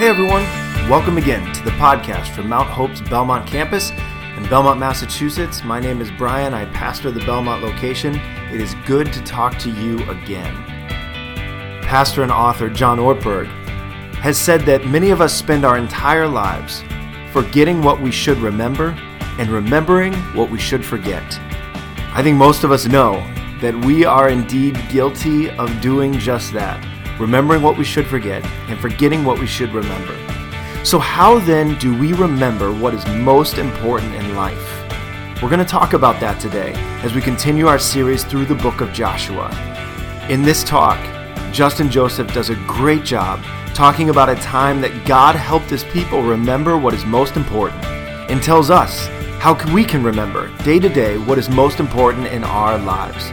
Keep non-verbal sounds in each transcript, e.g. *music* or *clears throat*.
Hey everyone, welcome again to the podcast from Mount Hope's Belmont campus in Belmont, Massachusetts. My name is Brian. I pastor the Belmont location. It is good to talk to you again. Pastor and author John Ortberg has said that many of us spend our entire lives forgetting what we should remember and remembering what we should forget. I think most of us know that we are indeed guilty of doing just that remembering what we should forget, and forgetting what we should remember. So, how then do we remember what is most important in life? We're going to talk about that today as we continue our series through the book of Joshua. In this talk, Justin Joseph does a great job talking about a time that God helped his people remember what is most important and tells us how we can remember day to day what is most important in our lives.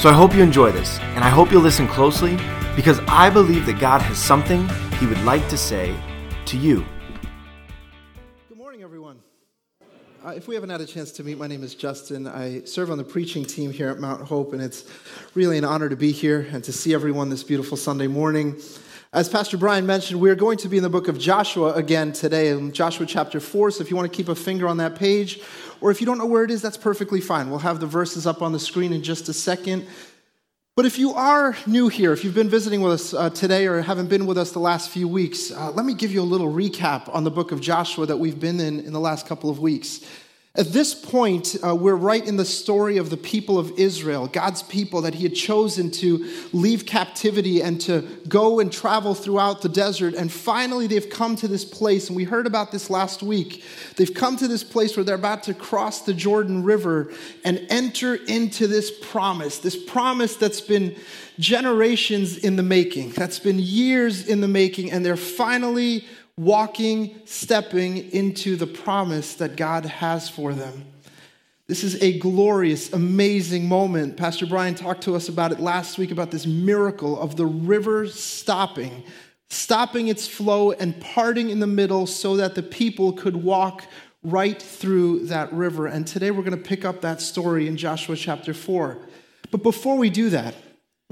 So I hope you enjoy this, and I hope you'll listen closely because I believe that God has something He would like to say to you. Good morning, everyone. Uh, if we haven't had a chance to meet, my name is Justin. I serve on the preaching team here at Mount Hope, and it's really an honor to be here and to see everyone this beautiful Sunday morning. As Pastor Brian mentioned, we're going to be in the book of Joshua again today, in Joshua chapter 4. So if you want to keep a finger on that page, or if you don't know where it is, that's perfectly fine. We'll have the verses up on the screen in just a second. But if you are new here, if you've been visiting with us uh, today or haven't been with us the last few weeks, uh, let me give you a little recap on the book of Joshua that we've been in in the last couple of weeks. At this point, uh, we're right in the story of the people of Israel, God's people that He had chosen to leave captivity and to go and travel throughout the desert. And finally, they've come to this place, and we heard about this last week. They've come to this place where they're about to cross the Jordan River and enter into this promise, this promise that's been generations in the making, that's been years in the making, and they're finally walking, stepping into the promise that God has for them. This is a glorious, amazing moment. Pastor Brian talked to us about it last week about this miracle of the river stopping, stopping its flow and parting in the middle so that the people could walk right through that river. And today we're going to pick up that story in Joshua chapter 4. But before we do that,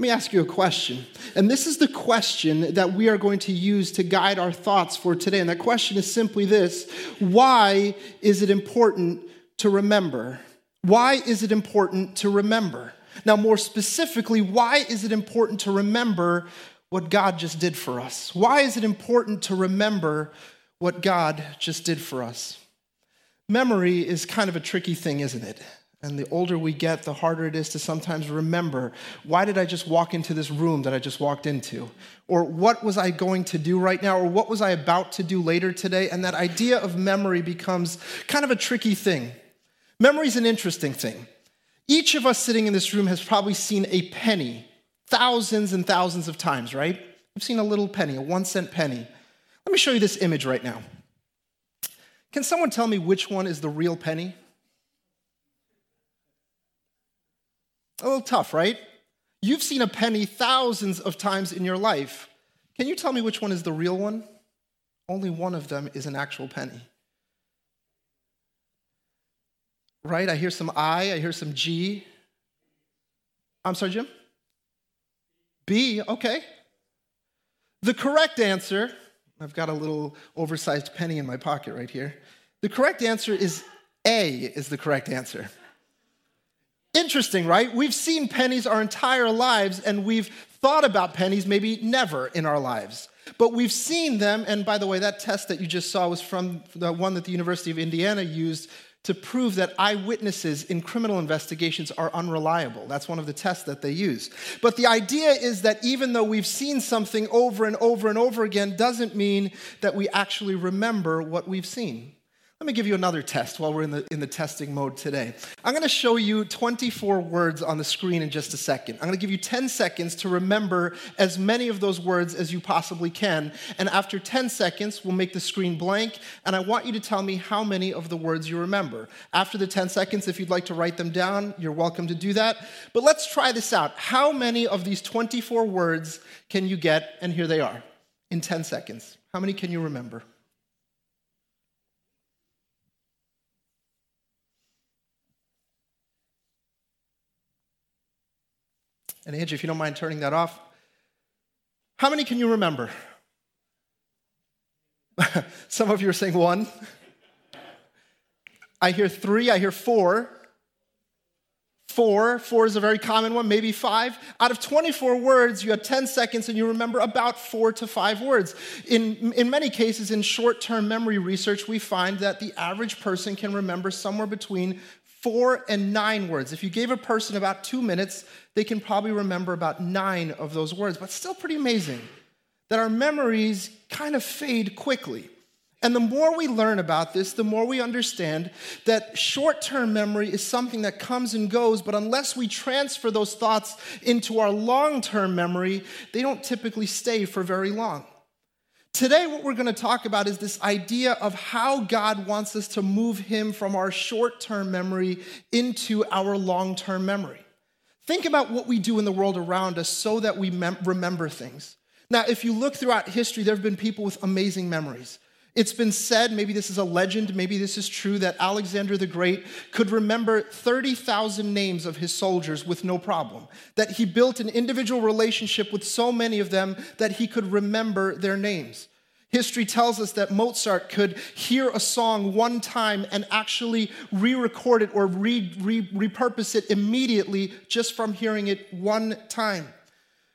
let me ask you a question. And this is the question that we are going to use to guide our thoughts for today. And that question is simply this Why is it important to remember? Why is it important to remember? Now, more specifically, why is it important to remember what God just did for us? Why is it important to remember what God just did for us? Memory is kind of a tricky thing, isn't it? And the older we get, the harder it is to sometimes remember why did I just walk into this room that I just walked into? Or what was I going to do right now? Or what was I about to do later today? And that idea of memory becomes kind of a tricky thing. Memory is an interesting thing. Each of us sitting in this room has probably seen a penny thousands and thousands of times, right? We've seen a little penny, a one cent penny. Let me show you this image right now. Can someone tell me which one is the real penny? A little tough, right? You've seen a penny thousands of times in your life. Can you tell me which one is the real one? Only one of them is an actual penny. Right? I hear some I, I hear some G. I'm sorry, Jim? B, okay. The correct answer, I've got a little oversized penny in my pocket right here. The correct answer is A, is the correct answer. Interesting, right? We've seen pennies our entire lives, and we've thought about pennies maybe never in our lives. But we've seen them, and by the way, that test that you just saw was from the one that the University of Indiana used to prove that eyewitnesses in criminal investigations are unreliable. That's one of the tests that they use. But the idea is that even though we've seen something over and over and over again, doesn't mean that we actually remember what we've seen. Let me give you another test while we're in the, in the testing mode today. I'm going to show you 24 words on the screen in just a second. I'm going to give you 10 seconds to remember as many of those words as you possibly can. And after 10 seconds, we'll make the screen blank. And I want you to tell me how many of the words you remember. After the 10 seconds, if you'd like to write them down, you're welcome to do that. But let's try this out. How many of these 24 words can you get? And here they are in 10 seconds. How many can you remember? And Angie, if you don't mind turning that off, how many can you remember? *laughs* Some of you are saying one. I hear three, I hear four. Four, four is a very common one, maybe five. Out of 24 words, you have 10 seconds and you remember about four to five words. In, in many cases, in short term memory research, we find that the average person can remember somewhere between four and nine words. If you gave a person about two minutes, they can probably remember about nine of those words, but still pretty amazing that our memories kind of fade quickly. And the more we learn about this, the more we understand that short term memory is something that comes and goes, but unless we transfer those thoughts into our long term memory, they don't typically stay for very long. Today, what we're going to talk about is this idea of how God wants us to move Him from our short term memory into our long term memory. Think about what we do in the world around us so that we mem- remember things. Now, if you look throughout history, there have been people with amazing memories. It's been said, maybe this is a legend, maybe this is true, that Alexander the Great could remember 30,000 names of his soldiers with no problem. That he built an individual relationship with so many of them that he could remember their names. History tells us that Mozart could hear a song one time and actually re record it or re- re- repurpose it immediately just from hearing it one time.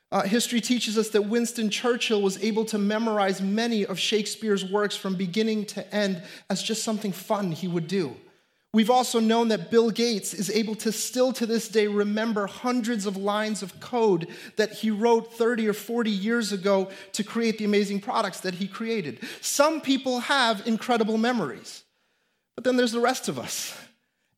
Uh, history teaches us that Winston Churchill was able to memorize many of Shakespeare's works from beginning to end as just something fun he would do. We've also known that Bill Gates is able to still to this day remember hundreds of lines of code that he wrote 30 or 40 years ago to create the amazing products that he created. Some people have incredible memories, but then there's the rest of us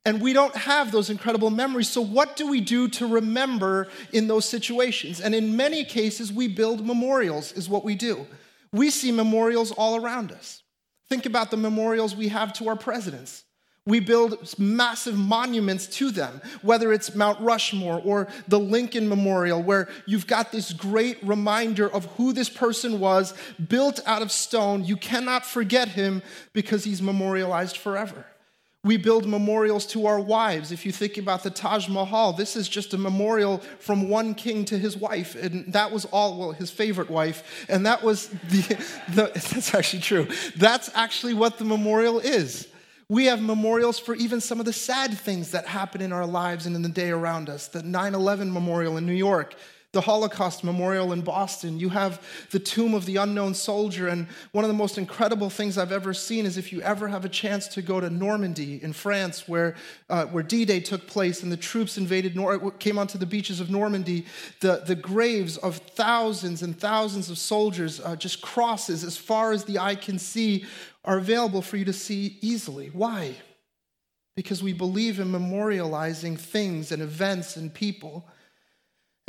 and we don't have those incredible memories. So, what do we do to remember in those situations? And in many cases, we build memorials, is what we do. We see memorials all around us. Think about the memorials we have to our presidents. We build massive monuments to them, whether it's Mount Rushmore or the Lincoln Memorial, where you've got this great reminder of who this person was, built out of stone. You cannot forget him because he's memorialized forever. We build memorials to our wives. If you think about the Taj Mahal, this is just a memorial from one king to his wife. And that was all, well, his favorite wife. And that was the, *laughs* the *laughs* that's actually true. That's actually what the memorial is. We have memorials for even some of the sad things that happen in our lives and in the day around us. The 9 11 memorial in New York the Holocaust Memorial in Boston. You have the Tomb of the Unknown Soldier. And one of the most incredible things I've ever seen is if you ever have a chance to go to Normandy in France, where, uh, where D Day took place and the troops invaded, Nor- came onto the beaches of Normandy, the, the graves of thousands and thousands of soldiers, uh, just crosses as far as the eye can see, are available for you to see easily. Why? Because we believe in memorializing things and events and people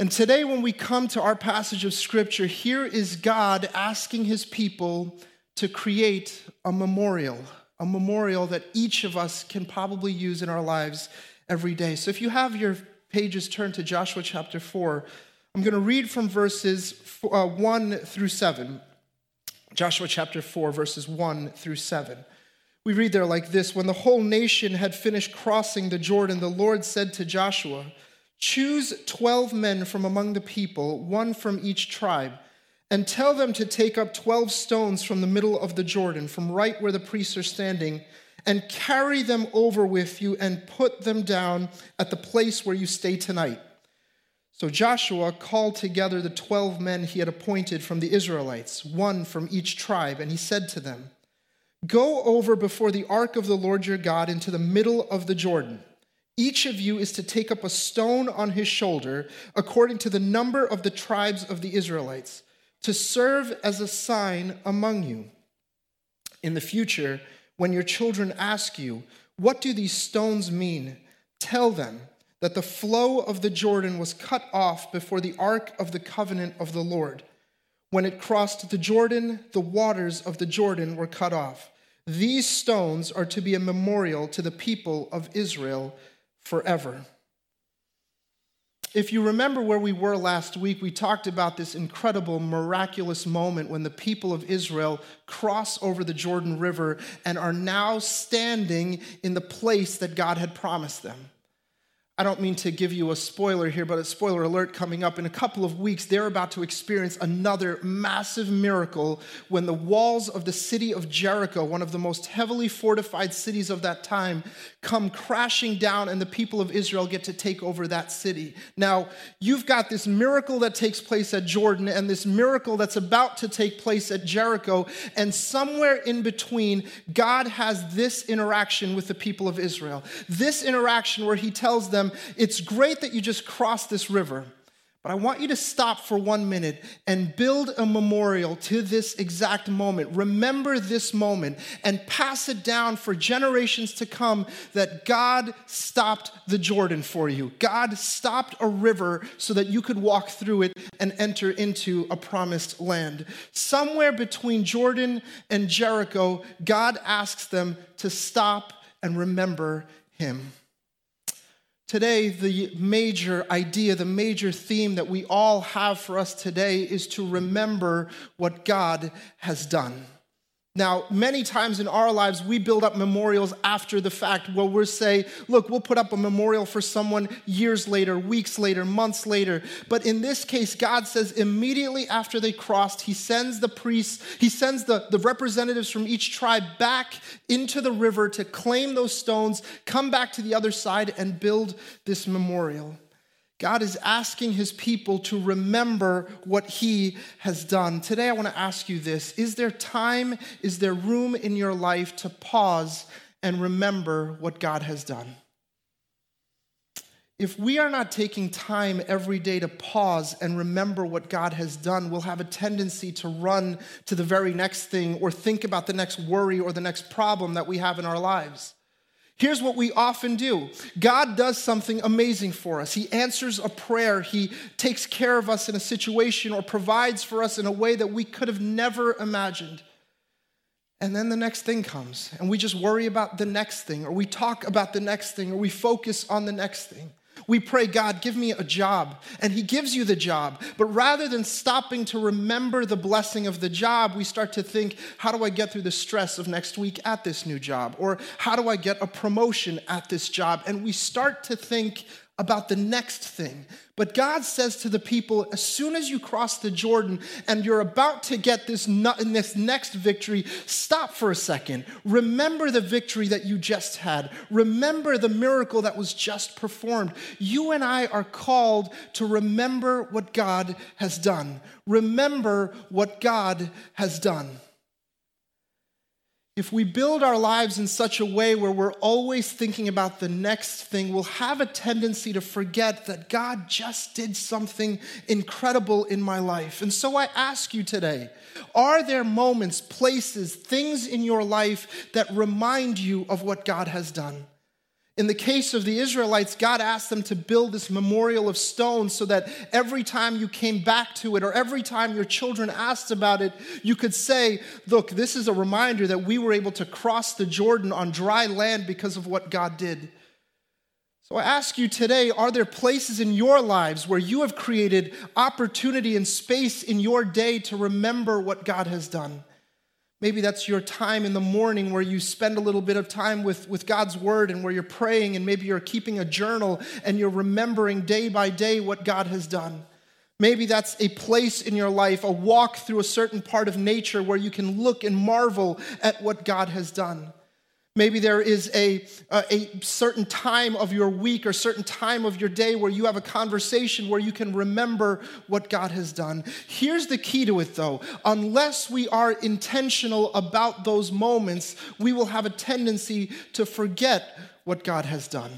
and today, when we come to our passage of scripture, here is God asking his people to create a memorial, a memorial that each of us can probably use in our lives every day. So if you have your pages turned to Joshua chapter 4, I'm going to read from verses uh, 1 through 7. Joshua chapter 4, verses 1 through 7. We read there like this When the whole nation had finished crossing the Jordan, the Lord said to Joshua, Choose 12 men from among the people, one from each tribe, and tell them to take up 12 stones from the middle of the Jordan, from right where the priests are standing, and carry them over with you and put them down at the place where you stay tonight. So Joshua called together the 12 men he had appointed from the Israelites, one from each tribe, and he said to them, Go over before the ark of the Lord your God into the middle of the Jordan. Each of you is to take up a stone on his shoulder, according to the number of the tribes of the Israelites, to serve as a sign among you. In the future, when your children ask you, What do these stones mean? tell them that the flow of the Jordan was cut off before the ark of the covenant of the Lord. When it crossed the Jordan, the waters of the Jordan were cut off. These stones are to be a memorial to the people of Israel forever. If you remember where we were last week, we talked about this incredible, miraculous moment when the people of Israel cross over the Jordan River and are now standing in the place that God had promised them. I don't mean to give you a spoiler here, but a spoiler alert coming up in a couple of weeks. They're about to experience another massive miracle when the walls of the city of Jericho, one of the most heavily fortified cities of that time, come crashing down and the people of Israel get to take over that city. Now, you've got this miracle that takes place at Jordan and this miracle that's about to take place at Jericho, and somewhere in between, God has this interaction with the people of Israel. This interaction where He tells them, it's great that you just crossed this river, but I want you to stop for one minute and build a memorial to this exact moment. Remember this moment and pass it down for generations to come that God stopped the Jordan for you. God stopped a river so that you could walk through it and enter into a promised land. Somewhere between Jordan and Jericho, God asks them to stop and remember Him. Today, the major idea, the major theme that we all have for us today is to remember what God has done. Now, many times in our lives, we build up memorials after the fact where we'll say, look, we'll put up a memorial for someone years later, weeks later, months later. But in this case, God says immediately after they crossed, He sends the priests, He sends the, the representatives from each tribe back into the river to claim those stones, come back to the other side, and build this memorial. God is asking his people to remember what he has done. Today, I want to ask you this Is there time, is there room in your life to pause and remember what God has done? If we are not taking time every day to pause and remember what God has done, we'll have a tendency to run to the very next thing or think about the next worry or the next problem that we have in our lives. Here's what we often do God does something amazing for us. He answers a prayer, He takes care of us in a situation, or provides for us in a way that we could have never imagined. And then the next thing comes, and we just worry about the next thing, or we talk about the next thing, or we focus on the next thing. We pray, God, give me a job. And He gives you the job. But rather than stopping to remember the blessing of the job, we start to think, how do I get through the stress of next week at this new job? Or how do I get a promotion at this job? And we start to think about the next thing. But God says to the people, as soon as you cross the Jordan and you're about to get this, this next victory, stop for a second. Remember the victory that you just had. Remember the miracle that was just performed. You and I are called to remember what God has done. Remember what God has done if we build our lives in such a way where we're always thinking about the next thing, we'll have a tendency to forget that God just did something incredible in my life. And so I ask you today are there moments, places, things in your life that remind you of what God has done? In the case of the Israelites, God asked them to build this memorial of stone so that every time you came back to it or every time your children asked about it, you could say, Look, this is a reminder that we were able to cross the Jordan on dry land because of what God did. So I ask you today are there places in your lives where you have created opportunity and space in your day to remember what God has done? Maybe that's your time in the morning where you spend a little bit of time with, with God's word and where you're praying, and maybe you're keeping a journal and you're remembering day by day what God has done. Maybe that's a place in your life, a walk through a certain part of nature where you can look and marvel at what God has done. Maybe there is a, a, certain time of your week or certain time of your day where you have a conversation where you can remember what God has done. Here's the key to it though unless we are intentional about those moments, we will have a tendency to forget what God has done.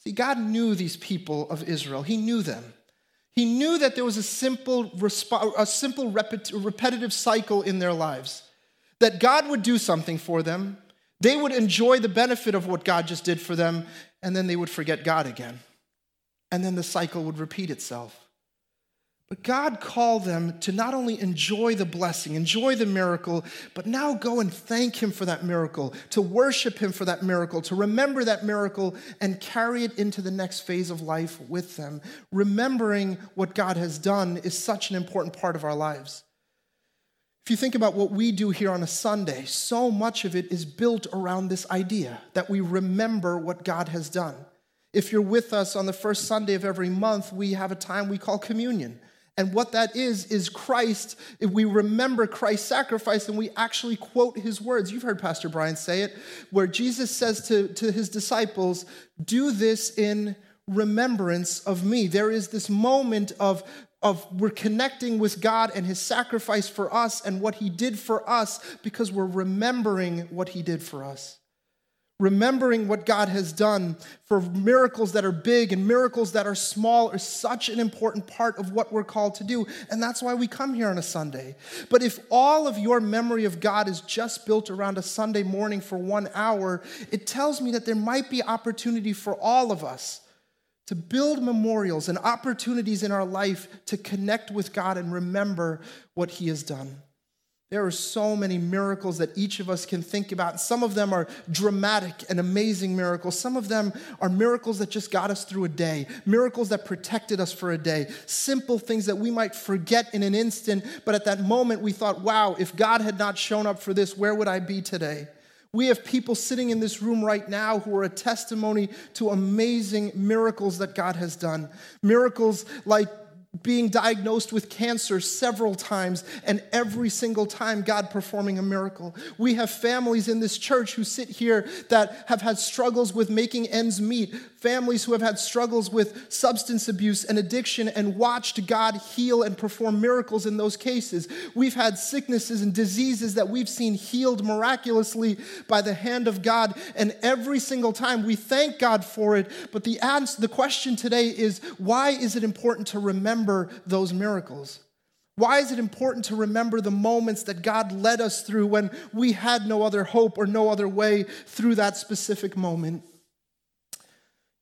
See, God knew these people of Israel, He knew them. He knew that there was a simple, a simple repetitive cycle in their lives, that God would do something for them they would enjoy the benefit of what God just did for them, and then they would forget God again. And then the cycle would repeat itself. But God called them to not only enjoy the blessing, enjoy the miracle, but now go and thank Him for that miracle, to worship Him for that miracle, to remember that miracle and carry it into the next phase of life with them. Remembering what God has done is such an important part of our lives. If you think about what we do here on a Sunday, so much of it is built around this idea that we remember what God has done. If you're with us on the first Sunday of every month, we have a time we call communion. And what that is, is Christ, if we remember Christ's sacrifice and we actually quote his words. You've heard Pastor Brian say it, where Jesus says to, to his disciples, Do this in remembrance of me. There is this moment of, of we're connecting with God and his sacrifice for us and what he did for us because we're remembering what he did for us remembering what God has done for miracles that are big and miracles that are small are such an important part of what we're called to do. And that's why we come here on a Sunday. But if all of your memory of God is just built around a Sunday morning for one hour, it tells me that there might be opportunity for all of us to build memorials and opportunities in our life to connect with God and remember what He has done. There are so many miracles that each of us can think about. Some of them are dramatic and amazing miracles. Some of them are miracles that just got us through a day, miracles that protected us for a day, simple things that we might forget in an instant, but at that moment we thought, wow, if God had not shown up for this, where would I be today? We have people sitting in this room right now who are a testimony to amazing miracles that God has done. Miracles like being diagnosed with cancer several times, and every single time God performing a miracle. We have families in this church who sit here that have had struggles with making ends meet, families who have had struggles with substance abuse and addiction and watched God heal and perform miracles in those cases. We've had sicknesses and diseases that we've seen healed miraculously by the hand of God, and every single time we thank God for it. But the answer, the question today is why is it important to remember those miracles? Why is it important to remember the moments that God led us through when we had no other hope or no other way through that specific moment?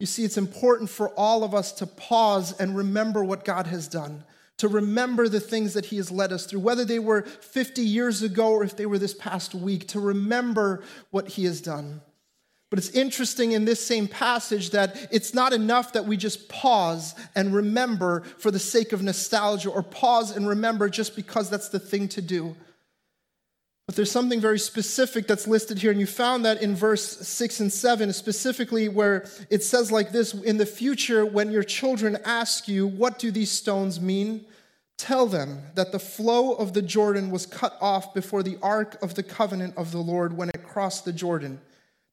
You see, it's important for all of us to pause and remember what God has done, to remember the things that He has led us through, whether they were 50 years ago or if they were this past week, to remember what He has done. But it's interesting in this same passage that it's not enough that we just pause and remember for the sake of nostalgia or pause and remember just because that's the thing to do. But there's something very specific that's listed here, and you found that in verse 6 and 7, specifically where it says like this In the future, when your children ask you, What do these stones mean? Tell them that the flow of the Jordan was cut off before the ark of the covenant of the Lord when it crossed the Jordan.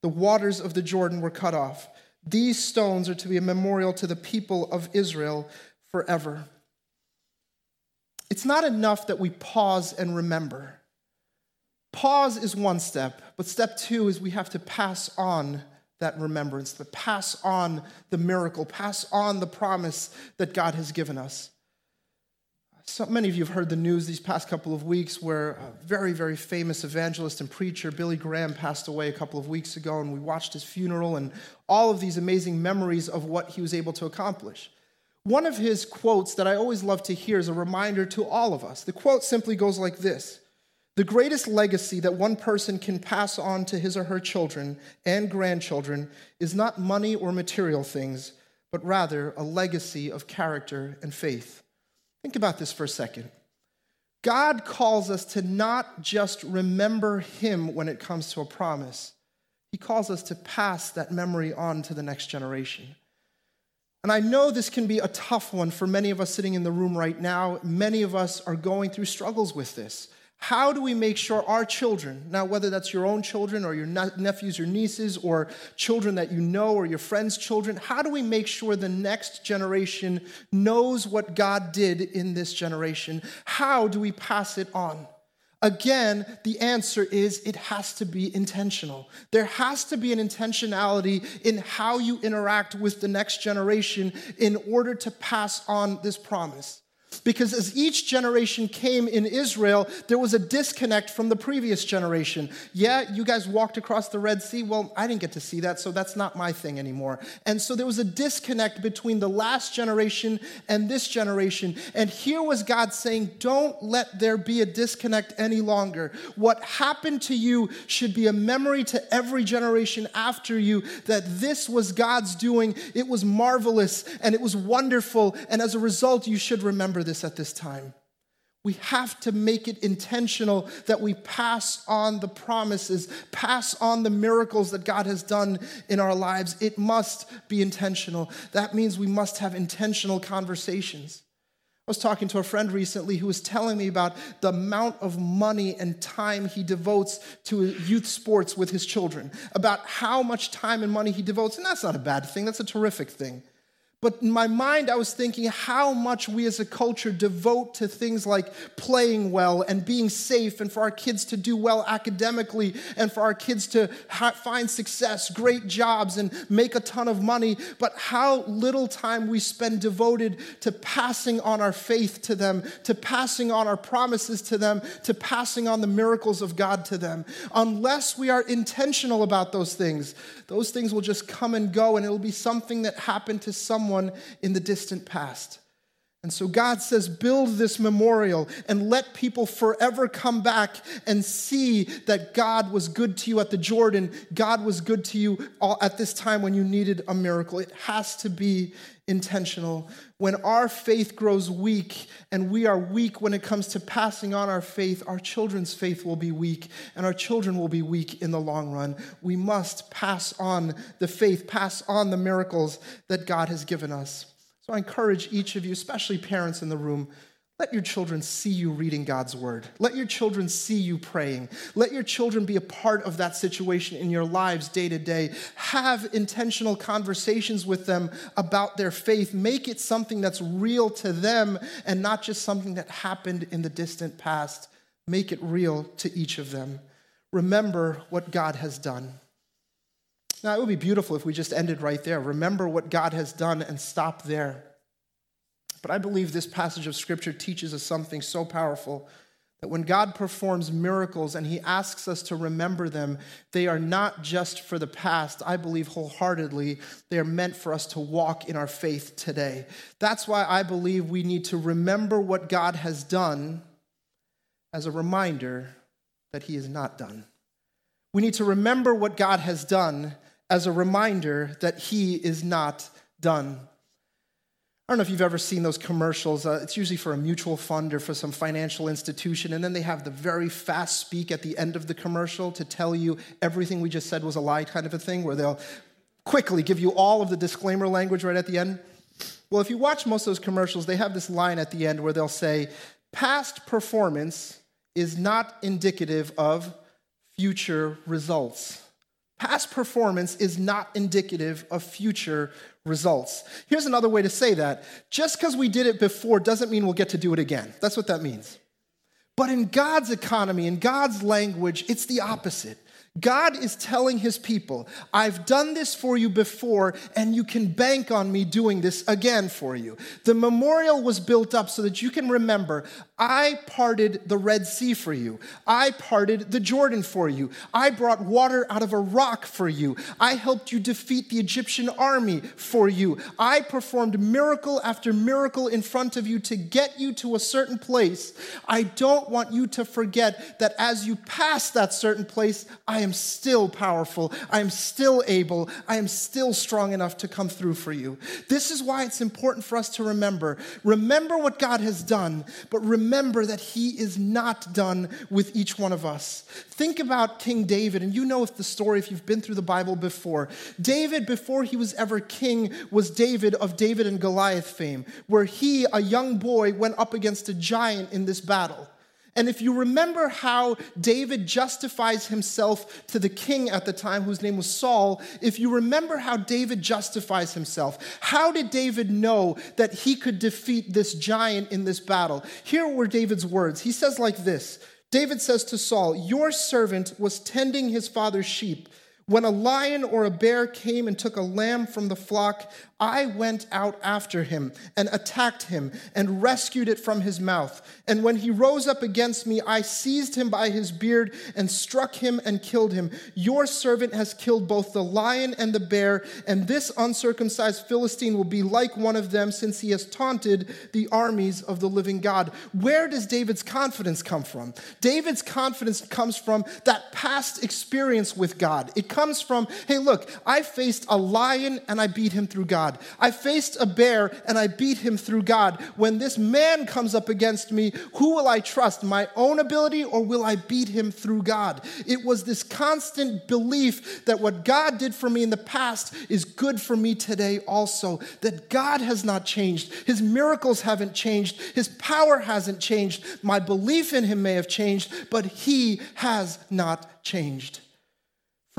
The waters of the Jordan were cut off. These stones are to be a memorial to the people of Israel forever. It's not enough that we pause and remember. Pause is one step, but step two is we have to pass on that remembrance, to pass on the miracle, pass on the promise that God has given us. So many of you have heard the news these past couple of weeks where a very, very famous evangelist and preacher, Billy Graham, passed away a couple of weeks ago, and we watched his funeral and all of these amazing memories of what he was able to accomplish. One of his quotes that I always love to hear is a reminder to all of us. The quote simply goes like this the greatest legacy that one person can pass on to his or her children and grandchildren is not money or material things, but rather a legacy of character and faith. Think about this for a second. God calls us to not just remember Him when it comes to a promise, He calls us to pass that memory on to the next generation. And I know this can be a tough one for many of us sitting in the room right now. Many of us are going through struggles with this. How do we make sure our children, now whether that's your own children or your nephews or nieces or children that you know or your friends' children, how do we make sure the next generation knows what God did in this generation? How do we pass it on? Again, the answer is it has to be intentional. There has to be an intentionality in how you interact with the next generation in order to pass on this promise. Because as each generation came in Israel, there was a disconnect from the previous generation. Yeah, you guys walked across the Red Sea. Well, I didn't get to see that, so that's not my thing anymore. And so there was a disconnect between the last generation and this generation. And here was God saying, Don't let there be a disconnect any longer. What happened to you should be a memory to every generation after you that this was God's doing. It was marvelous and it was wonderful. And as a result, you should remember this at this time. We have to make it intentional that we pass on the promises, pass on the miracles that God has done in our lives. It must be intentional. That means we must have intentional conversations. I was talking to a friend recently who was telling me about the amount of money and time he devotes to youth sports with his children, about how much time and money he devotes. And that's not a bad thing, that's a terrific thing. But in my mind, I was thinking how much we as a culture devote to things like playing well and being safe, and for our kids to do well academically, and for our kids to ha- find success, great jobs, and make a ton of money. But how little time we spend devoted to passing on our faith to them, to passing on our promises to them, to passing on the miracles of God to them. Unless we are intentional about those things, those things will just come and go, and it'll be something that happened to someone in the distant past. And so God says, build this memorial and let people forever come back and see that God was good to you at the Jordan. God was good to you at this time when you needed a miracle. It has to be intentional. When our faith grows weak and we are weak when it comes to passing on our faith, our children's faith will be weak and our children will be weak in the long run. We must pass on the faith, pass on the miracles that God has given us. So I encourage each of you, especially parents in the room, let your children see you reading God's word. Let your children see you praying. Let your children be a part of that situation in your lives day to day. Have intentional conversations with them about their faith. Make it something that's real to them and not just something that happened in the distant past. Make it real to each of them. Remember what God has done. Now, it would be beautiful if we just ended right there. Remember what God has done and stop there. But I believe this passage of Scripture teaches us something so powerful that when God performs miracles and He asks us to remember them, they are not just for the past. I believe wholeheartedly they are meant for us to walk in our faith today. That's why I believe we need to remember what God has done as a reminder that He is not done. We need to remember what God has done as a reminder that he is not done. I don't know if you've ever seen those commercials. Uh, it's usually for a mutual fund or for some financial institution, and then they have the very fast speak at the end of the commercial to tell you everything we just said was a lie, kind of a thing, where they'll quickly give you all of the disclaimer language right at the end. Well, if you watch most of those commercials, they have this line at the end where they'll say, Past performance is not indicative of future results. Past performance is not indicative of future results. Here's another way to say that just because we did it before doesn't mean we'll get to do it again. That's what that means. But in God's economy, in God's language, it's the opposite. God is telling his people, I've done this for you before, and you can bank on me doing this again for you. The memorial was built up so that you can remember, I parted the Red Sea for you. I parted the Jordan for you. I brought water out of a rock for you. I helped you defeat the Egyptian army for you. I performed miracle after miracle in front of you to get you to a certain place. I don't want you to forget that as you pass that certain place, I am still powerful. I am still able. I am still strong enough to come through for you. This is why it's important for us to remember. Remember what God has done, but remember that He is not done with each one of us. Think about King David, and you know the story if you've been through the Bible before. David, before he was ever king, was David of David and Goliath fame, where he, a young boy, went up against a giant in this battle. And if you remember how David justifies himself to the king at the time, whose name was Saul, if you remember how David justifies himself, how did David know that he could defeat this giant in this battle? Here were David's words. He says, like this David says to Saul, Your servant was tending his father's sheep. When a lion or a bear came and took a lamb from the flock, I went out after him and attacked him and rescued it from his mouth. And when he rose up against me, I seized him by his beard and struck him and killed him. Your servant has killed both the lion and the bear, and this uncircumcised Philistine will be like one of them since he has taunted the armies of the living God. Where does David's confidence come from? David's confidence comes from that past experience with God. It comes from, hey, look, I faced a lion and I beat him through God. I faced a bear and I beat him through God. When this man comes up against me, who will I trust? My own ability or will I beat him through God? It was this constant belief that what God did for me in the past is good for me today also, that God has not changed. His miracles haven't changed. His power hasn't changed. My belief in him may have changed, but he has not changed.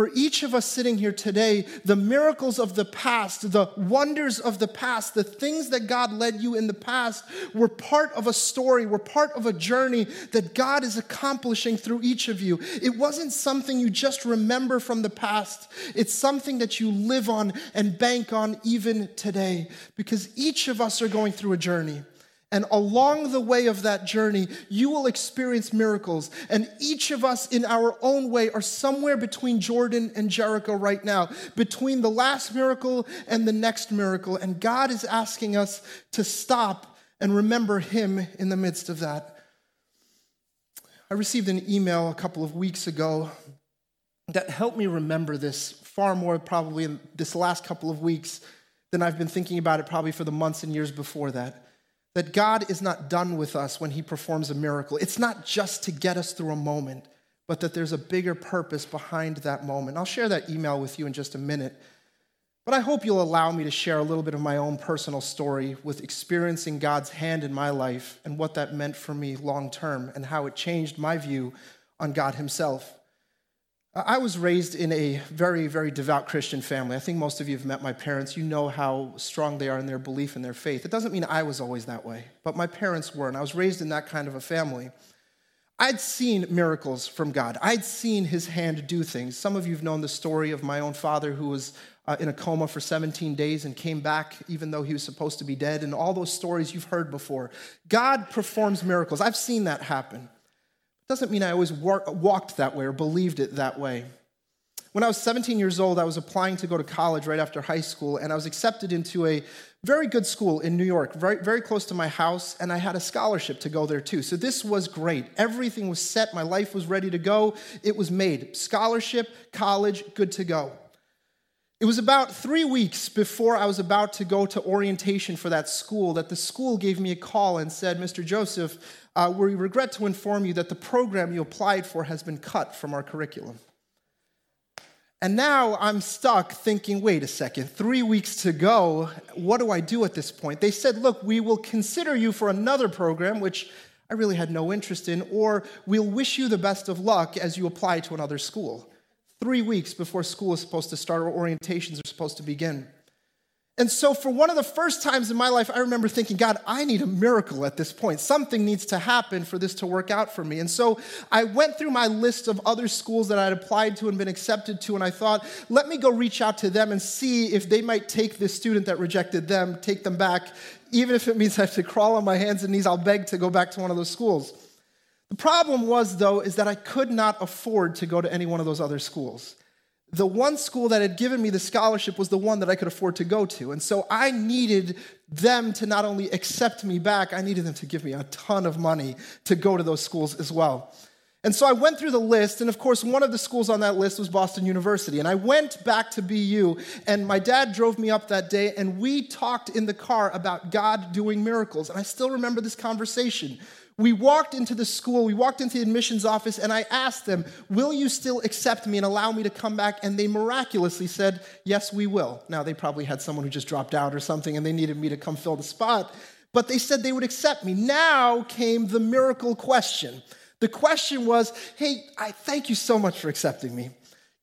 For each of us sitting here today, the miracles of the past, the wonders of the past, the things that God led you in the past were part of a story, were part of a journey that God is accomplishing through each of you. It wasn't something you just remember from the past, it's something that you live on and bank on even today because each of us are going through a journey. And along the way of that journey, you will experience miracles. And each of us, in our own way, are somewhere between Jordan and Jericho right now, between the last miracle and the next miracle. And God is asking us to stop and remember Him in the midst of that. I received an email a couple of weeks ago that helped me remember this far more, probably in this last couple of weeks, than I've been thinking about it probably for the months and years before that that God is not done with us when He performs a miracle. It's not just to get us through a moment, but that there's a bigger purpose behind that moment. I'll share that email with you in just a minute. But I hope you'll allow me to share a little bit of my own personal story with experiencing God's hand in my life and what that meant for me long term and how it changed my view on God Himself. I was raised in a very, very devout Christian family. I think most of you have met my parents. You know how strong they are in their belief and their faith. It doesn't mean I was always that way, but my parents were, and I was raised in that kind of a family. I'd seen miracles from God. I'd seen his hand do things. Some of you have known the story of my own father who was uh, in a coma for 17 days and came back even though he was supposed to be dead, and all those stories you've heard before. God performs miracles. I've seen that happen. Doesn't mean I always walked that way or believed it that way. When I was 17 years old, I was applying to go to college right after high school, and I was accepted into a very good school in New York, very, very close to my house, and I had a scholarship to go there too. So this was great. Everything was set, my life was ready to go. It was made. Scholarship, college, good to go. It was about three weeks before I was about to go to orientation for that school that the school gave me a call and said, Mr. Joseph, uh, we regret to inform you that the program you applied for has been cut from our curriculum. And now I'm stuck thinking, wait a second, three weeks to go. What do I do at this point? They said, look, we will consider you for another program, which I really had no interest in, or we'll wish you the best of luck as you apply to another school. Three weeks before school is supposed to start, or orientations are supposed to begin. And so, for one of the first times in my life, I remember thinking, God, I need a miracle at this point. Something needs to happen for this to work out for me. And so, I went through my list of other schools that I'd applied to and been accepted to, and I thought, let me go reach out to them and see if they might take this student that rejected them, take them back. Even if it means I have to crawl on my hands and knees, I'll beg to go back to one of those schools. The problem was, though, is that I could not afford to go to any one of those other schools the one school that had given me the scholarship was the one that I could afford to go to. And so I needed them to not only accept me back, I needed them to give me a ton of money to go to those schools as well. And so I went through the list, and of course, one of the schools on that list was Boston University. And I went back to BU, and my dad drove me up that day, and we talked in the car about God doing miracles. And I still remember this conversation we walked into the school, we walked into the admissions office, and I asked them, Will you still accept me and allow me to come back? And they miraculously said, Yes, we will. Now, they probably had someone who just dropped out or something and they needed me to come fill the spot, but they said they would accept me. Now came the miracle question. The question was, Hey, I thank you so much for accepting me.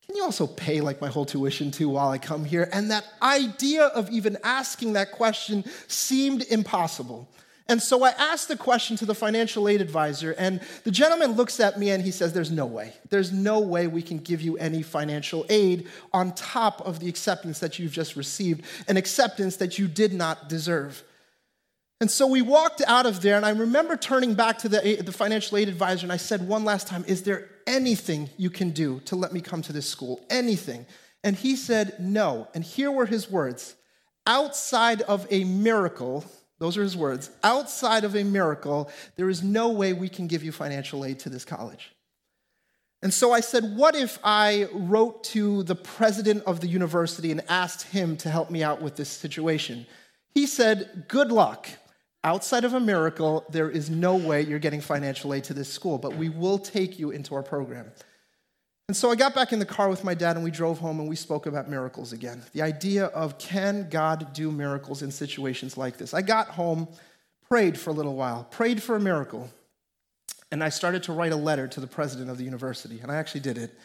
Can you also pay like my whole tuition too while I come here? And that idea of even asking that question seemed impossible. And so I asked the question to the financial aid advisor, and the gentleman looks at me and he says, There's no way. There's no way we can give you any financial aid on top of the acceptance that you've just received, an acceptance that you did not deserve. And so we walked out of there, and I remember turning back to the, the financial aid advisor, and I said one last time, Is there anything you can do to let me come to this school? Anything. And he said, No. And here were his words outside of a miracle, those are his words. Outside of a miracle, there is no way we can give you financial aid to this college. And so I said, What if I wrote to the president of the university and asked him to help me out with this situation? He said, Good luck. Outside of a miracle, there is no way you're getting financial aid to this school, but we will take you into our program. And so I got back in the car with my dad and we drove home and we spoke about miracles again. The idea of can God do miracles in situations like this? I got home, prayed for a little while, prayed for a miracle, and I started to write a letter to the president of the university, and I actually did it.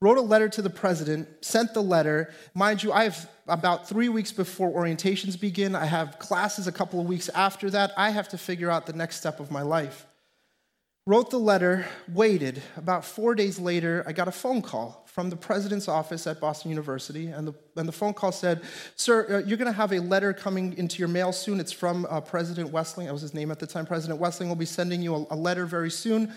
Wrote a letter to the president, sent the letter. Mind you, I have about three weeks before orientations begin. I have classes a couple of weeks after that. I have to figure out the next step of my life. Wrote the letter, waited. About four days later, I got a phone call from the president's office at Boston University, and the, and the phone call said, Sir, uh, you're going to have a letter coming into your mail soon. It's from uh, President Westling. That was his name at the time. President Westling will be sending you a, a letter very soon.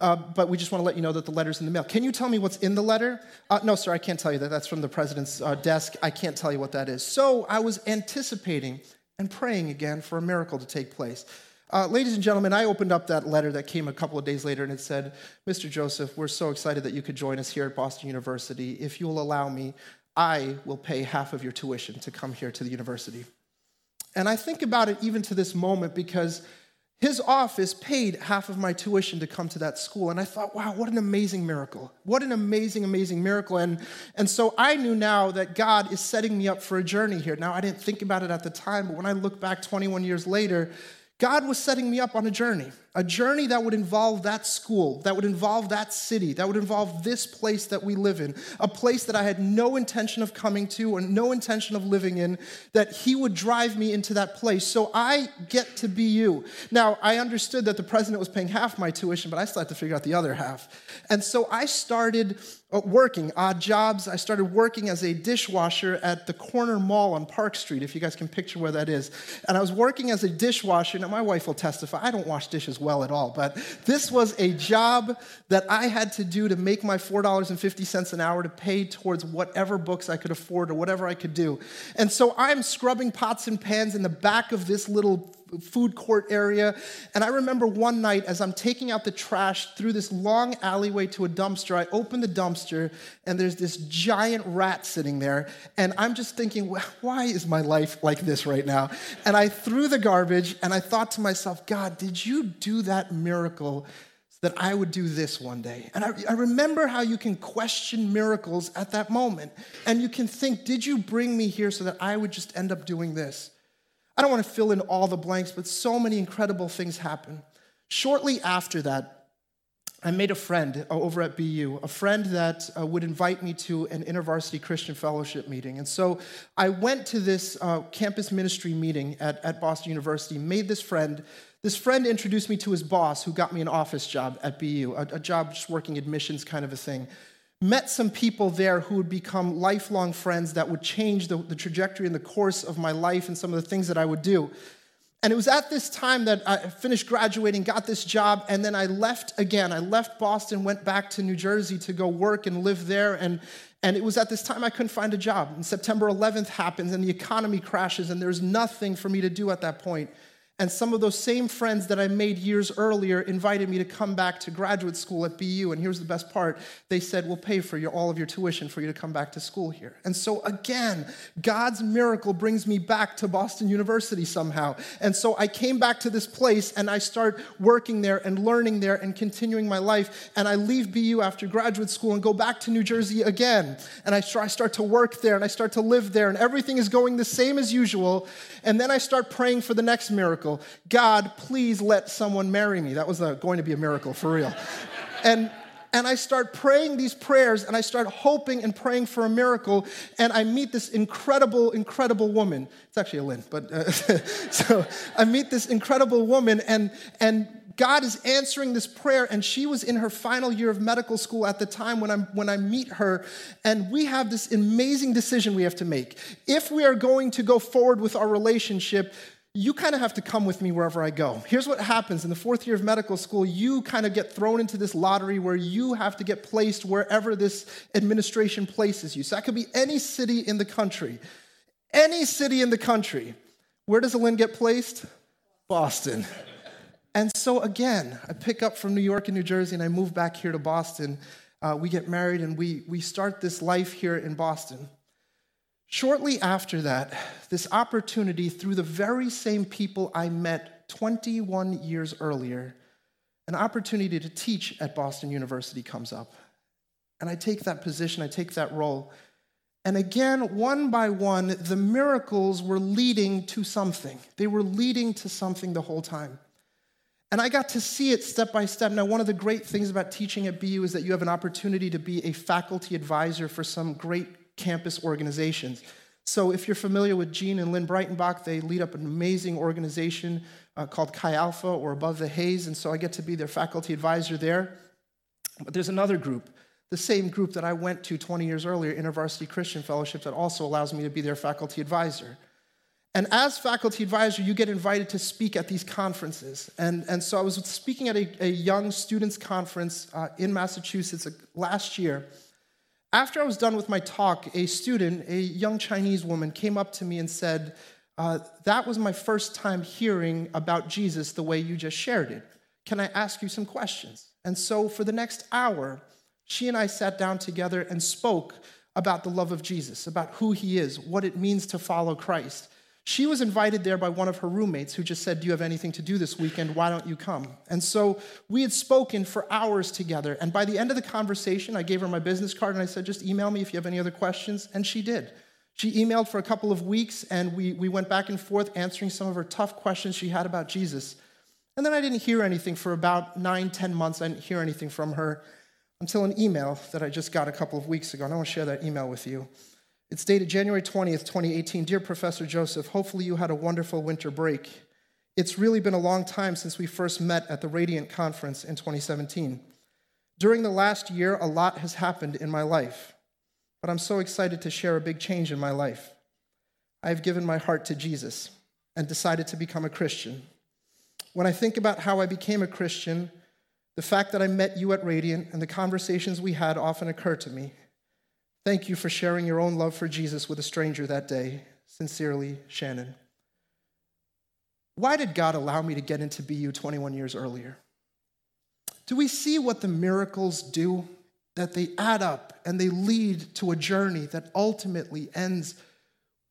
Uh, but we just want to let you know that the letter's in the mail. Can you tell me what's in the letter? Uh, no, sir, I can't tell you that. That's from the president's uh, desk. I can't tell you what that is. So I was anticipating and praying again for a miracle to take place. Uh, ladies and gentlemen, I opened up that letter that came a couple of days later and it said, Mr. Joseph, we're so excited that you could join us here at Boston University. If you'll allow me, I will pay half of your tuition to come here to the university. And I think about it even to this moment because his office paid half of my tuition to come to that school. And I thought, wow, what an amazing miracle. What an amazing, amazing miracle. And, and so I knew now that God is setting me up for a journey here. Now, I didn't think about it at the time, but when I look back 21 years later, God was setting me up on a journey, a journey that would involve that school, that would involve that city, that would involve this place that we live in, a place that I had no intention of coming to or no intention of living in, that He would drive me into that place. So I get to be you. Now, I understood that the president was paying half my tuition, but I still had to figure out the other half. And so I started uh, working odd jobs. I started working as a dishwasher at the corner mall on Park Street, if you guys can picture where that is. And I was working as a dishwasher. Now, my wife will testify, I don't wash dishes well at all, but this was a job that I had to do to make my $4.50 an hour to pay towards whatever books I could afford or whatever I could do. And so I'm scrubbing pots and pans in the back of this little food court area. And I remember one night as I'm taking out the trash through this long alleyway to a dumpster, I open the dumpster and there's this giant rat sitting there. And I'm just thinking, why is my life like this right now? And I threw the garbage and I thought to myself, God, did you do that miracle? That I would do this one day. And I, I remember how you can question miracles at that moment. And you can think, did you bring me here so that I would just end up doing this? I don't want to fill in all the blanks, but so many incredible things happen. Shortly after that, I made a friend uh, over at BU, a friend that uh, would invite me to an InterVarsity Christian Fellowship meeting. And so I went to this uh, campus ministry meeting at, at Boston University, made this friend. This friend introduced me to his boss, who got me an office job at BU, a, a job just working admissions kind of a thing met some people there who would become lifelong friends that would change the, the, trajectory and the course of my life and some of the things that I would do. And it was at this time that I finished graduating, got this job, and then I left again. I left Boston, went back to New Jersey to go work and live there. And, and it was at this time I couldn't find a job. And September 11th happens, and the economy crashes, and there's nothing for me to do at that point. And some of those same friends that I made years earlier invited me to come back to graduate school at BU. And here's the best part they said, We'll pay for your, all of your tuition for you to come back to school here. And so, again, God's miracle brings me back to Boston University somehow. And so I came back to this place and I start working there and learning there and continuing my life. And I leave BU after graduate school and go back to New Jersey again. And I start to work there and I start to live there. And everything is going the same as usual. And then I start praying for the next miracle God, please let someone marry me. That was a, going to be a miracle for real. *laughs* and and I start praying these prayers and I start hoping and praying for a miracle. And I meet this incredible, incredible woman. It's actually a Lynn, but uh, *laughs* so I meet this incredible woman and, and God is answering this prayer, and she was in her final year of medical school at the time when, I'm, when I meet her. And we have this amazing decision we have to make. If we are going to go forward with our relationship, you kind of have to come with me wherever I go. Here's what happens in the fourth year of medical school you kind of get thrown into this lottery where you have to get placed wherever this administration places you. So that could be any city in the country. Any city in the country. Where does Lynn get placed? Boston. And so again, I pick up from New York and New Jersey and I move back here to Boston. Uh, we get married and we, we start this life here in Boston. Shortly after that, this opportunity through the very same people I met 21 years earlier, an opportunity to teach at Boston University comes up. And I take that position, I take that role. And again, one by one, the miracles were leading to something. They were leading to something the whole time. And I got to see it step by step. Now, one of the great things about teaching at BU is that you have an opportunity to be a faculty advisor for some great campus organizations. So, if you're familiar with Gene and Lynn Breitenbach, they lead up an amazing organization uh, called Chi Alpha or Above the Haze. And so I get to be their faculty advisor there. But there's another group the same group that I went to 20 years earlier, InterVarsity Christian Fellowship, that also allows me to be their faculty advisor. And as faculty advisor, you get invited to speak at these conferences. And, and so I was speaking at a, a young students' conference uh, in Massachusetts uh, last year. After I was done with my talk, a student, a young Chinese woman, came up to me and said, uh, That was my first time hearing about Jesus the way you just shared it. Can I ask you some questions? And so for the next hour, she and I sat down together and spoke about the love of Jesus, about who he is, what it means to follow Christ. She was invited there by one of her roommates who just said, Do you have anything to do this weekend? Why don't you come? And so we had spoken for hours together. And by the end of the conversation, I gave her my business card and I said, Just email me if you have any other questions. And she did. She emailed for a couple of weeks and we, we went back and forth answering some of her tough questions she had about Jesus. And then I didn't hear anything for about nine, ten months. I didn't hear anything from her until an email that I just got a couple of weeks ago, and I want to share that email with you. It's dated January 20th, 2018. Dear Professor Joseph, hopefully you had a wonderful winter break. It's really been a long time since we first met at the Radiant Conference in 2017. During the last year, a lot has happened in my life, but I'm so excited to share a big change in my life. I have given my heart to Jesus and decided to become a Christian. When I think about how I became a Christian, the fact that I met you at Radiant and the conversations we had often occur to me. Thank you for sharing your own love for Jesus with a stranger that day. Sincerely, Shannon. Why did God allow me to get into BU 21 years earlier? Do we see what the miracles do? That they add up and they lead to a journey that ultimately ends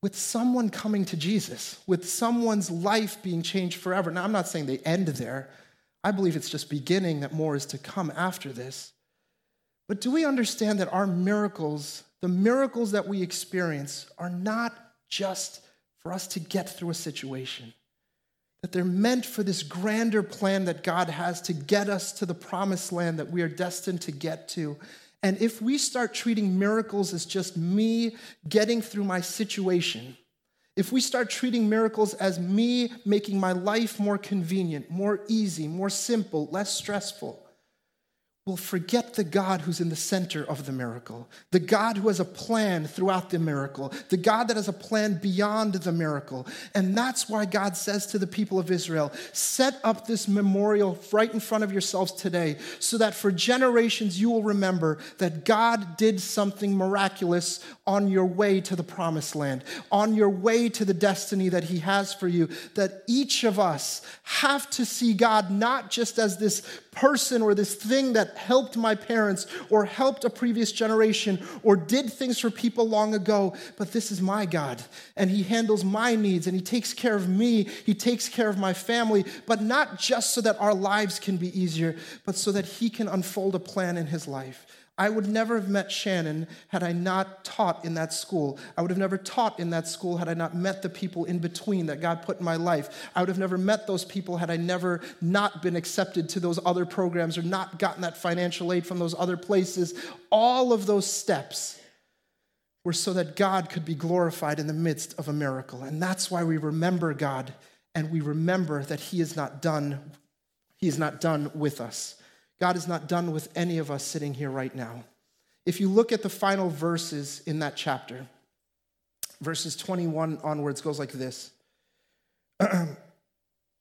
with someone coming to Jesus, with someone's life being changed forever. Now, I'm not saying they end there. I believe it's just beginning, that more is to come after this. But do we understand that our miracles, the miracles that we experience, are not just for us to get through a situation? That they're meant for this grander plan that God has to get us to the promised land that we are destined to get to. And if we start treating miracles as just me getting through my situation, if we start treating miracles as me making my life more convenient, more easy, more simple, less stressful, will forget the God who's in the center of the miracle, the God who has a plan throughout the miracle, the God that has a plan beyond the miracle. And that's why God says to the people of Israel set up this memorial right in front of yourselves today so that for generations you will remember that God did something miraculous on your way to the promised land, on your way to the destiny that He has for you. That each of us have to see God not just as this person or this thing that helped my parents or helped a previous generation or did things for people long ago, but this is my God. And He handles my needs and He takes care of me. He takes care of my family, but not just so that our lives can be easier, but so that He can unfold a plan in His life. I would never have met Shannon had I not taught in that school. I would have never taught in that school had I not met the people in between that God put in my life. I would have never met those people had I never not been accepted to those other programs or not gotten that financial aid from those other places. All of those steps were so that God could be glorified in the midst of a miracle. And that's why we remember God and we remember that He is not done. He is not done with us. God is not done with any of us sitting here right now. If you look at the final verses in that chapter, verses 21 onwards goes like this. *clears throat*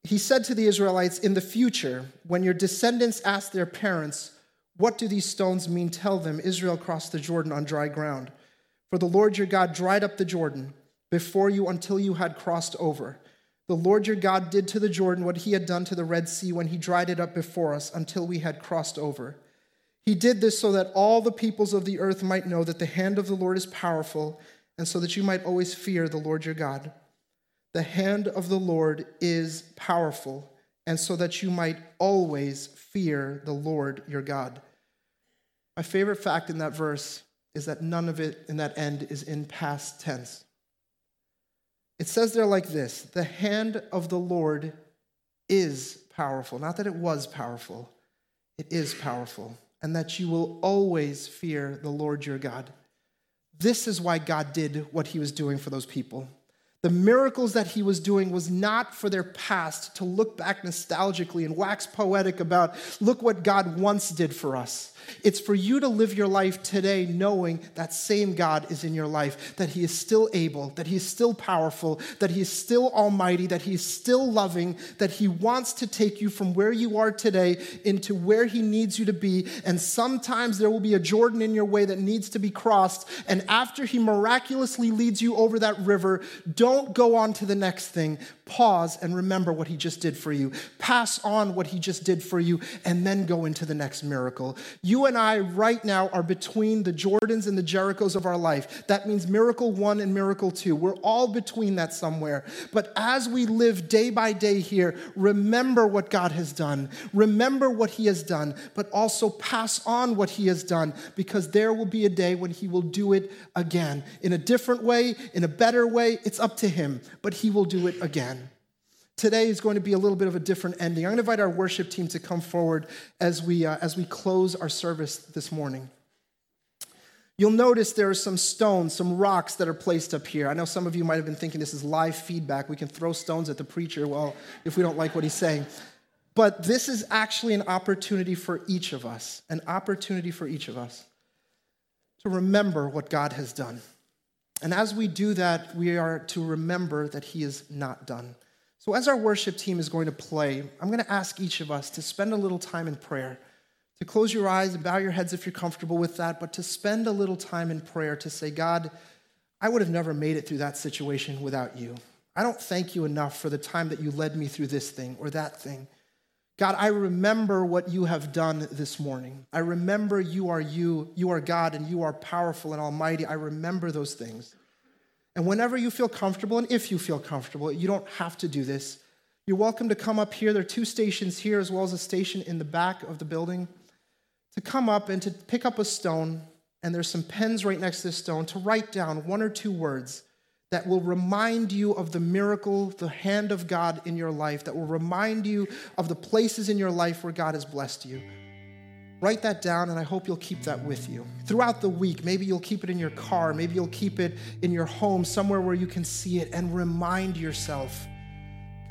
he said to the Israelites, In the future, when your descendants ask their parents, What do these stones mean? Tell them, Israel crossed the Jordan on dry ground. For the Lord your God dried up the Jordan before you until you had crossed over. The Lord your God did to the Jordan what he had done to the Red Sea when he dried it up before us until we had crossed over. He did this so that all the peoples of the earth might know that the hand of the Lord is powerful, and so that you might always fear the Lord your God. The hand of the Lord is powerful, and so that you might always fear the Lord your God. My favorite fact in that verse is that none of it in that end is in past tense. It says there like this The hand of the Lord is powerful. Not that it was powerful, it is powerful. And that you will always fear the Lord your God. This is why God did what he was doing for those people. The miracles that he was doing was not for their past to look back nostalgically and wax poetic about, look what God once did for us. It's for you to live your life today knowing that same God is in your life, that He is still able, that He is still powerful, that He is still almighty, that He is still loving, that He wants to take you from where you are today into where He needs you to be. And sometimes there will be a Jordan in your way that needs to be crossed. And after He miraculously leads you over that river, don't go on to the next thing. Pause and remember what He just did for you. Pass on what He just did for you, and then go into the next miracle. You and I, right now, are between the Jordans and the Jerichos of our life. That means miracle one and miracle two. We're all between that somewhere. But as we live day by day here, remember what God has done. Remember what He has done, but also pass on what He has done because there will be a day when He will do it again in a different way, in a better way. It's up to Him, but He will do it again today is going to be a little bit of a different ending. I'm going to invite our worship team to come forward as we, uh, as we close our service this morning. You'll notice there are some stones, some rocks that are placed up here. I know some of you might have been thinking this is live feedback. We can throw stones at the preacher, well, if we don't like what he's saying. But this is actually an opportunity for each of us, an opportunity for each of us to remember what God has done. And as we do that, we are to remember that He is not done. So, as our worship team is going to play, I'm going to ask each of us to spend a little time in prayer, to close your eyes and bow your heads if you're comfortable with that, but to spend a little time in prayer to say, God, I would have never made it through that situation without you. I don't thank you enough for the time that you led me through this thing or that thing. God, I remember what you have done this morning. I remember you are you, you are God, and you are powerful and almighty. I remember those things. And whenever you feel comfortable, and if you feel comfortable, you don't have to do this. You're welcome to come up here. There are two stations here, as well as a station in the back of the building, to come up and to pick up a stone. And there's some pens right next to this stone to write down one or two words that will remind you of the miracle, the hand of God in your life, that will remind you of the places in your life where God has blessed you. Write that down, and I hope you'll keep that with you. Throughout the week, maybe you'll keep it in your car, maybe you'll keep it in your home, somewhere where you can see it, and remind yourself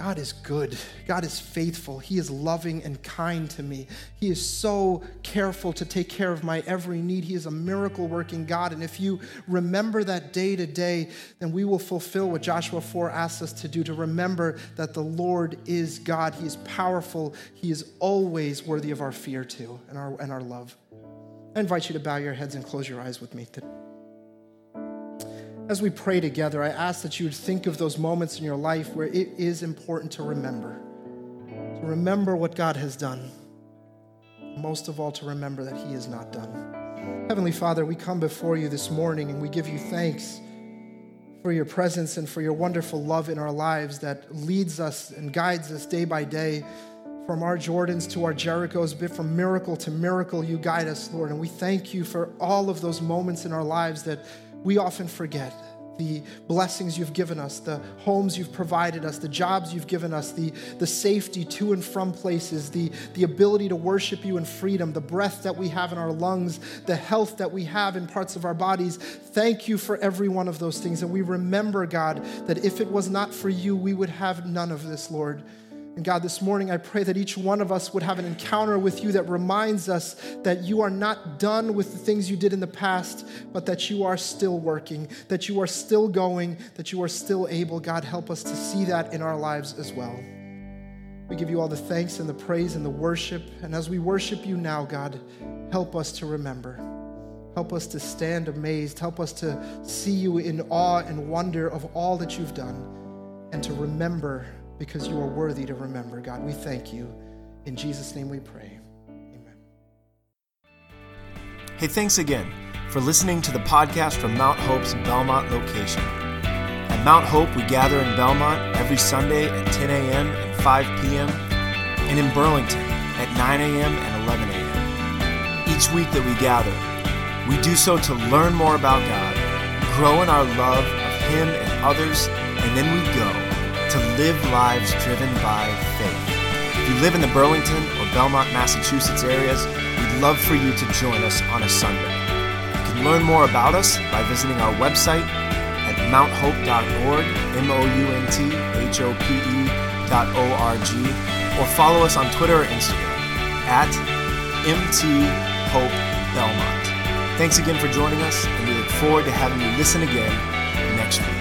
God is good. God is faithful. He is loving and kind to me. He is so careful to take care of my every need. He is a miracle working God. And if you remember that day to day, then we will fulfill what Joshua 4 asks us to do to remember that the Lord is God. He is powerful. He is always worthy of our fear, too, and our, and our love. I invite you to bow your heads and close your eyes with me. As we pray together, I ask that you would think of those moments in your life where it is important to remember. To remember what God has done. Most of all, to remember that He is not done. Heavenly Father, we come before you this morning and we give you thanks for your presence and for your wonderful love in our lives that leads us and guides us day by day. From our Jordans to our Jerichos, bit from miracle to miracle, you guide us, Lord. And we thank you for all of those moments in our lives that we often forget the blessings you've given us, the homes you've provided us, the jobs you've given us, the, the safety to and from places, the, the ability to worship you in freedom, the breath that we have in our lungs, the health that we have in parts of our bodies. Thank you for every one of those things. And we remember, God, that if it was not for you, we would have none of this, Lord. And God, this morning I pray that each one of us would have an encounter with you that reminds us that you are not done with the things you did in the past, but that you are still working, that you are still going, that you are still able. God, help us to see that in our lives as well. We give you all the thanks and the praise and the worship. And as we worship you now, God, help us to remember. Help us to stand amazed. Help us to see you in awe and wonder of all that you've done and to remember because you are worthy to remember. God, we thank you. In Jesus' name we pray. Amen. Hey, thanks again for listening to the podcast from Mount Hope's Belmont location. At Mount Hope, we gather in Belmont every Sunday at 10 a.m. and 5 p.m., and in Burlington at 9 a.m. and 11 a.m. Each week that we gather, we do so to learn more about God, grow in our love of Him and others, and then we go to live lives driven by faith. If you live in the Burlington or Belmont, Massachusetts areas, we'd love for you to join us on a Sunday. You can learn more about us by visiting our website at mounthope.org, M-O-U-N-T-H-O-P-E dot O-R-G, or follow us on Twitter or Instagram at MTHopeBelmont. Thanks again for joining us, and we look forward to having you listen again next week.